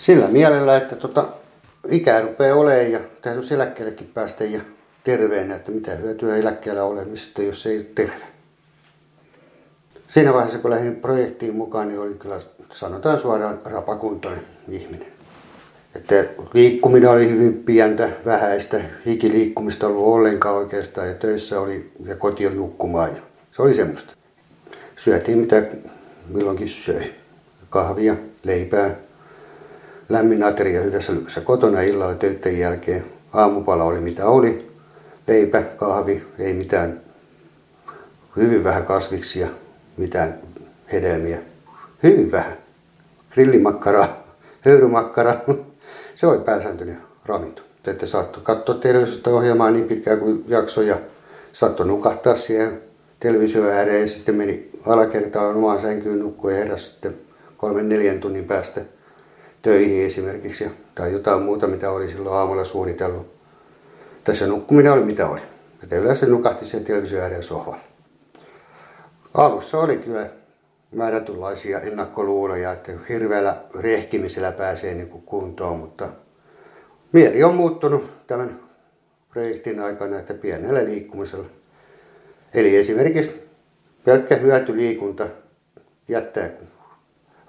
Sillä mielellä, että tota, ikää rupeaa olemaan ja täytyy eläkkeellekin päästä ja terveenä, että mitä hyötyä eläkkeellä olemista, jos ei ole terve. Siinä vaiheessa, kun lähdin projektiin mukaan, niin oli kyllä, sanotaan suoraan, rapakuntoinen ihminen. Että liikkuminen oli hyvin pientä, vähäistä, hikiliikkumista ollut ollenkaan oikeastaan ja töissä oli ja kotiin nukkumaan. Ja se oli semmoista. Syötiin mitä milloinkin söi. Kahvia, leipää, lämmin ateria hyvässä lykyssä kotona illalla töiden jälkeen. Aamupala oli mitä oli. Leipä, kahvi, ei mitään, hyvin vähän kasviksia, mitään hedelmiä. Hyvin vähän. Grillimakkara, höyrymakkara, se oli pääsääntöinen ravinto. Että saattoi katsoa televisiosta ohjelmaa niin pitkään kuin jakso ja saattoi nukahtaa siihen televisio ääreen ja sitten meni alakertaan omaan sänkyyn nukkua ja heräsi sitten kolmen neljän tunnin päästä töihin esimerkiksi tai jotain muuta, mitä oli silloin aamulla suunnitellut. Tässä nukkuminen oli mitä oli. Että yleensä nukahti sen televisio ääreen sohvalla. Alussa oli kyllä määrätynlaisia ennakkoluuloja, että hirveällä rehkimisellä pääsee niin kuin kuntoon, mutta mieli on muuttunut tämän projektin aikana, että pienellä liikkumisella. Eli esimerkiksi pelkkä hyötyliikunta jättää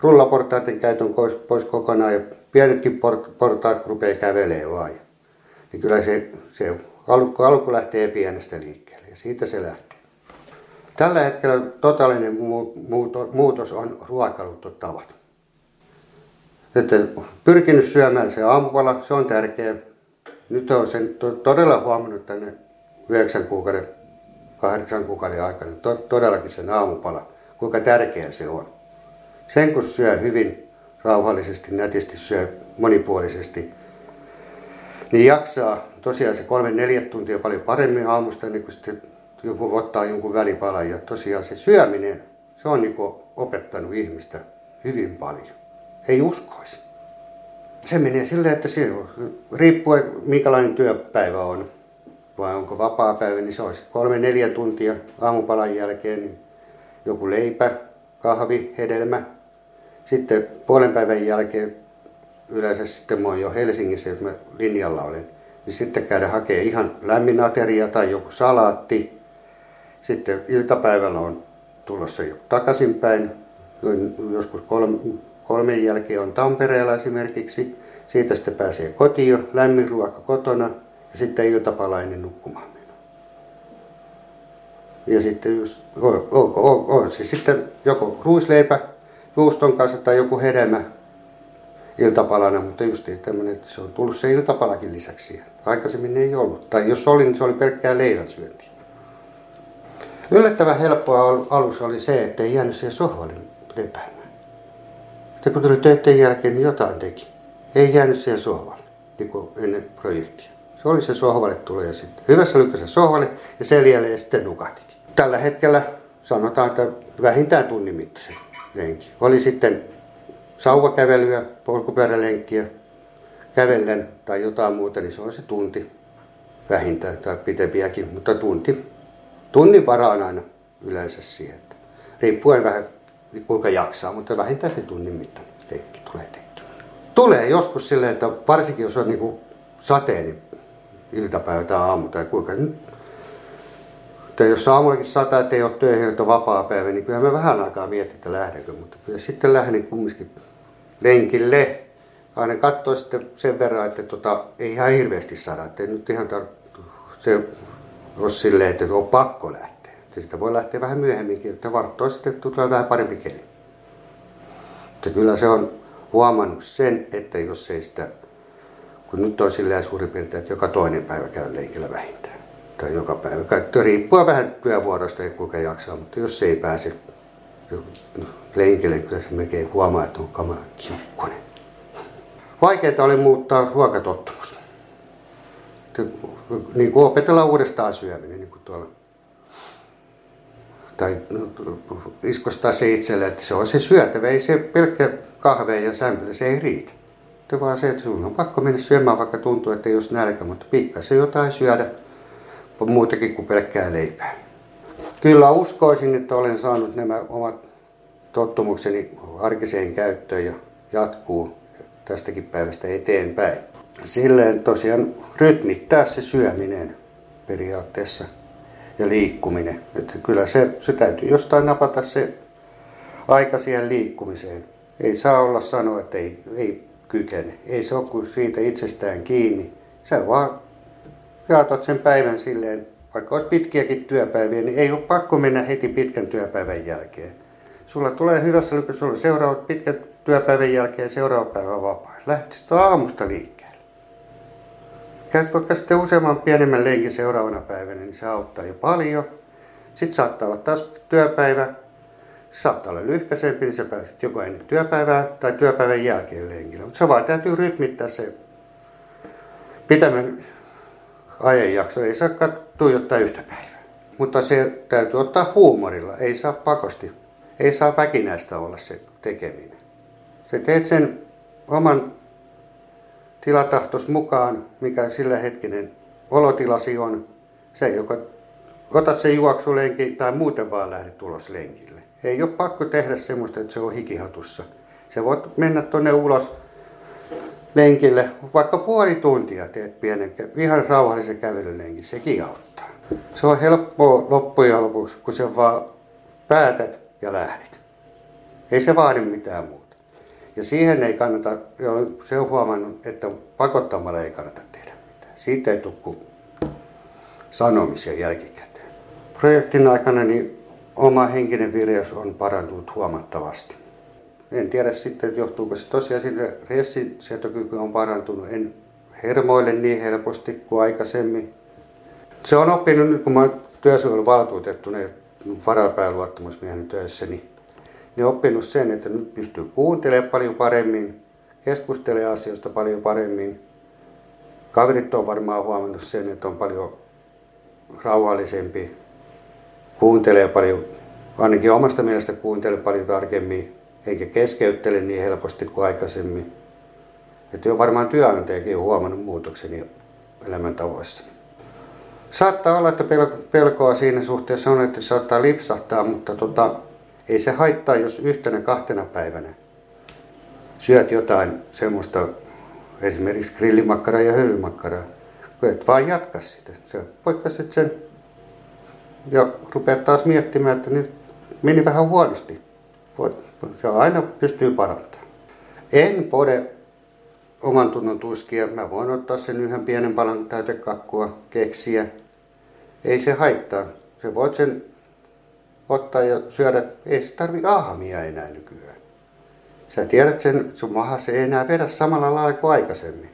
rullaportaiden käytön pois, pois kokonaan ja pienetkin port, portaat rupeaa kävelee vaan. Niin kyllä se, se alku, alku lähtee pienestä liikkeelle ja siitä se lähtee. Tällä hetkellä totaalinen muutos on ruokailutavat. Että pyrkinyt syömään se aamupala, se on tärkeä. Nyt on sen todella huomannut tänne 9 kuukauden, 8 kuukauden aikana, todellakin sen aamupala, kuinka tärkeä se on. Sen kun syö hyvin rauhallisesti, nätisti, syö monipuolisesti, niin jaksaa tosiaan se kolme neljä tuntia paljon paremmin aamusta, niin kuin sitten joku ottaa jonkun välipalan. Ja tosiaan se syöminen, se on niin opettanut ihmistä hyvin paljon. Ei uskoisi. Se menee silleen, että se riippuen minkälainen työpäivä on, vai onko vapaa päivä, niin se olisi kolme neljä tuntia aamupalan jälkeen, niin joku leipä, kahvi, hedelmä. Sitten puolen päivän jälkeen yleensä sitten mä oon jo Helsingissä, jos mä linjalla olen, niin sitten käydä hakemaan ihan lämmin ateria tai joku salaatti. Sitten iltapäivällä on tulossa jo takaisinpäin. Joskus kolme, kolmen jälkeen on Tampereella esimerkiksi. Siitä sitten pääsee kotiin, lämmin ruoka kotona ja sitten iltapalainen nukkumaan meno. Ja sitten just, on, on, on, on siis sitten joko ruisleipä juuston kanssa tai joku hedelmä iltapalana, mutta just tämmöinen, että se on tullut se iltapalakin lisäksi. Aikaisemmin ei ollut. Tai jos oli, niin se oli pelkkää leivän syöntiä. Yllättävän helppoa alussa oli se, että ei jäänyt siihen sohvalle lepäämään. Sitten kun tuli töiden jälkeen, niin jotain teki. Ei jäänyt siihen sohvalle, niin kuin ennen projektia. Se oli se sohvalle tulee ja sitten hyvässä lykkässä sohvalle ja seljälle ja sitten nukahtikin. Tällä hetkellä sanotaan, että vähintään tunnin mittaisen lenki. Oli sitten sauvakävelyä, polkupyörälenkkiä, kävellen tai jotain muuta, niin se on se tunti vähintään tai pitempiäkin, mutta tunti. Tunnin varaan aina yleensä siihen. Riippuen vähän kuinka jaksaa, mutta vähintään se tunnin mittainen lenkki tulee tehty. Tulee joskus silleen, että varsinkin jos on niin sateeni iltapäivä tai aamu tai kuinka nyt että jos aamullakin sataa, että ei ole töihin, että on vapaa päivä, niin kyllä mä vähän aikaa mietin, että lähdenkö. Mutta kyllä sitten lähdin kumminkin lenkille. Aina katsoo sitten sen verran, että tota, ei ihan hirveästi saada. Että nyt ihan tar- se olisi silleen, että on pakko lähteä. Että sitä voi lähteä vähän myöhemminkin, että varttoo sitten tulee vähän parempi keli. Mutta kyllä se on huomannut sen, että jos ei sitä, kun nyt on silleen suurin piirtein, että joka toinen päivä käy lenkillä vähintään. Tai joka päivä. Kaikki riippuu vähän työvuorosta ja kuinka jaksaa, mutta jos ei pääse lenkille, kyllä se melkein huomaa, että on kamala kiukkunen. Vaikeaa oli muuttaa ruokatottumus. Niin kuin opetella uudestaan syöminen, niin kuin tuolla. Tai iskostaa se itselle, että se on se syötävä, ei se pelkkä kahve ja sämpylä, se ei riitä. Vaan se, että sun on pakko mennä syömään, vaikka tuntuu, että olisi nälkä, mutta pikkasen jotain syödä, muutakin kuin pelkkää leipää. Kyllä uskoisin, että olen saanut nämä omat tottumukseni arkiseen käyttöön ja jatkuu tästäkin päivästä eteenpäin. Silleen tosiaan rytmittää se syöminen periaatteessa ja liikkuminen. Että kyllä se, se täytyy jostain napata se aika siihen liikkumiseen. Ei saa olla sanoa, että ei, ei kykene. Ei se ole kuin siitä itsestään kiinni. Se vaan jaotat sen päivän silleen, vaikka olisi pitkiäkin työpäiviä, niin ei ole pakko mennä heti pitkän työpäivän jälkeen. Sulla tulee hyvässä lykyssä, sulla seuraavat pitkän työpäivän jälkeen seuraava päivä vapaa. Lähdet sitten aamusta liikkeelle. Käyt vaikka sitten useamman pienemmän lenkin seuraavana päivänä, niin se auttaa jo paljon. Sitten saattaa olla taas työpäivä, saattaa olla lyhkäisempi, niin sä pääset joko ennen työpäivää tai työpäivän jälkeen lenkillä. Mutta se vaan täytyy rytmittää se pitämän ajanjakso. Ei saa tuijottaa yhtä päivää. Mutta se täytyy ottaa huumorilla, ei saa pakosti. Ei saa väkinäistä olla se tekeminen. Se teet sen oman tilatahtos mukaan, mikä sillä hetkinen olotilasi on. Se, joka otat sen juoksulenki tai muuten vaan lähdet ulos lenkille. Ei ole pakko tehdä semmoista, että se on hikihatussa. Se voit mennä tuonne ulos lenkille, vaikka puoli tuntia teet pienen, ihan rauhallisen kävelylenkin, sekin auttaa. Se on helppoa loppujen lopuksi, kun se vaan päätät ja lähdet. Ei se vaadi mitään muuta. Ja siihen ei kannata, se on huomannut, että pakottamalla ei kannata tehdä mitään. Siitä ei tule sanomisia jälkikäteen. Projektin aikana niin oma henkinen vireys on parantunut huomattavasti. En tiedä sitten, johtuuko se tosiaan sille sietokyky on parantunut. En hermoille niin helposti kuin aikaisemmin. Se on oppinut nyt, kun mä oon työsuojeluvaltuutettuna ja varapääluottamusmiehen töissä, niin, niin oppinut sen, että nyt pystyy kuuntelemaan paljon paremmin, keskustelee asioista paljon paremmin. Kaverit on varmaan huomannut sen, että on paljon rauhallisempi, kuuntelee paljon, ainakin omasta mielestä kuuntelee paljon tarkemmin, eikä keskeyttele niin helposti kuin aikaisemmin. Että jo varmaan työnantajakin on huomannut muutokseni elämäntavoissa. Saattaa olla, että pelkoa siinä suhteessa on, että se saattaa lipsahtaa, mutta tota, ei se haittaa, jos yhtenä kahtena päivänä syöt jotain semmoista, esimerkiksi grillimakkaraa ja höyrymakkaraa. Et vaan jatka sitä. Se poikkasit sen ja rupeat taas miettimään, että nyt meni vähän huonosti. Se aina pystyy parantamaan. En pode oman tunnon tuskia. Mä voin ottaa sen yhden pienen palan täytekakkua, keksiä. Ei se haittaa. Se voit sen ottaa ja syödä. Ei se tarvi ahmia enää nykyään. Sä tiedät sen, sun mahas ei enää vedä samalla lailla kuin aikaisemmin.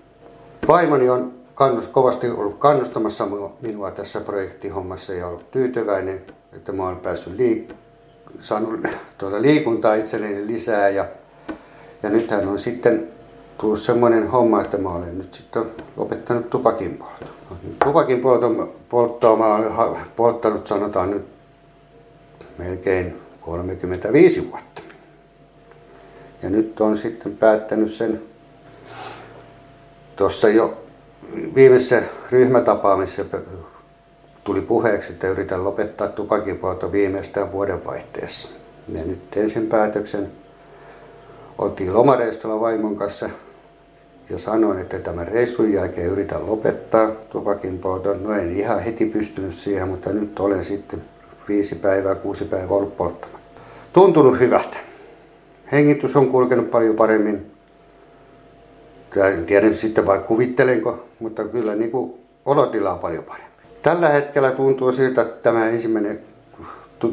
Vaimoni on kannus, kovasti ollut kannustamassa minua tässä projektihommassa ja ollut tyytyväinen, että mä oon päässyt liik- saanut tuota liikuntaa itselleni lisää ja, ja nythän on sitten tullut semmoinen homma, että mä olen nyt sitten lopettanut tupakin polton. Tupakin polton, polttoa mä olen polttanut sanotaan nyt melkein 35 vuotta. Ja nyt on sitten päättänyt sen tuossa jo viimeisessä ryhmätapaamisessa tuli puheeksi, että yritän lopettaa tupakin polton viimeistään vuodenvaihteessa. Ja nyt tein sen päätöksen. Oltiin lomareistolla vaimon kanssa ja sanoin, että tämän reissun jälkeen yritän lopettaa tupakin polton. No en ihan heti pystynyt siihen, mutta nyt olen sitten viisi päivää, kuusi päivää ollut polttamatta. Tuntunut hyvältä. Hengitys on kulkenut paljon paremmin. En tiedä sitten vai kuvittelenko, mutta kyllä niin kuin olotila on paljon parempi. Tällä hetkellä tuntuu siltä, että tämä ensimmäinen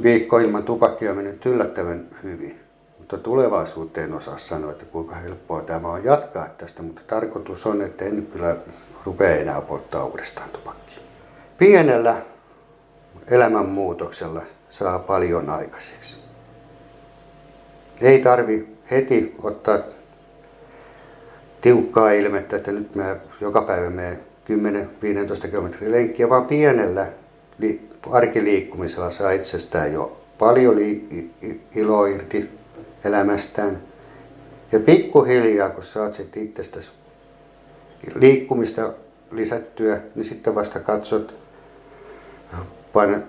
viikko ilman tupakkia on mennyt yllättävän hyvin. Mutta tulevaisuuteen osaa sanoa, että kuinka helppoa tämä on jatkaa tästä, mutta tarkoitus on, että en kyllä rupea enää polttaa uudestaan tupakkia. Pienellä elämänmuutoksella saa paljon aikaiseksi. Ei tarvi heti ottaa tiukkaa ilmettä, että nyt mä joka päivä menen 10-15 kilometrin lenkkiä, vaan pienellä arkiliikkumisella saa itsestään jo paljon iloa irti elämästään. Ja pikkuhiljaa, kun saat sitten itsestäsi liikkumista lisättyä, niin sitten vasta katsot,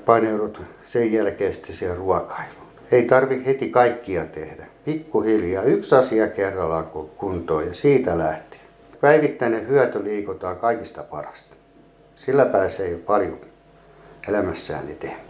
paneudut sen jälkeen sitten siihen ruokailuun. Ei tarvi heti kaikkia tehdä. Pikkuhiljaa yksi asia kerrallaan kuntoon ja siitä lähtien. Päivittäinen hyöty liikutaan kaikista parasta. Sillä pääsee jo paljon elämässään eteenpäin.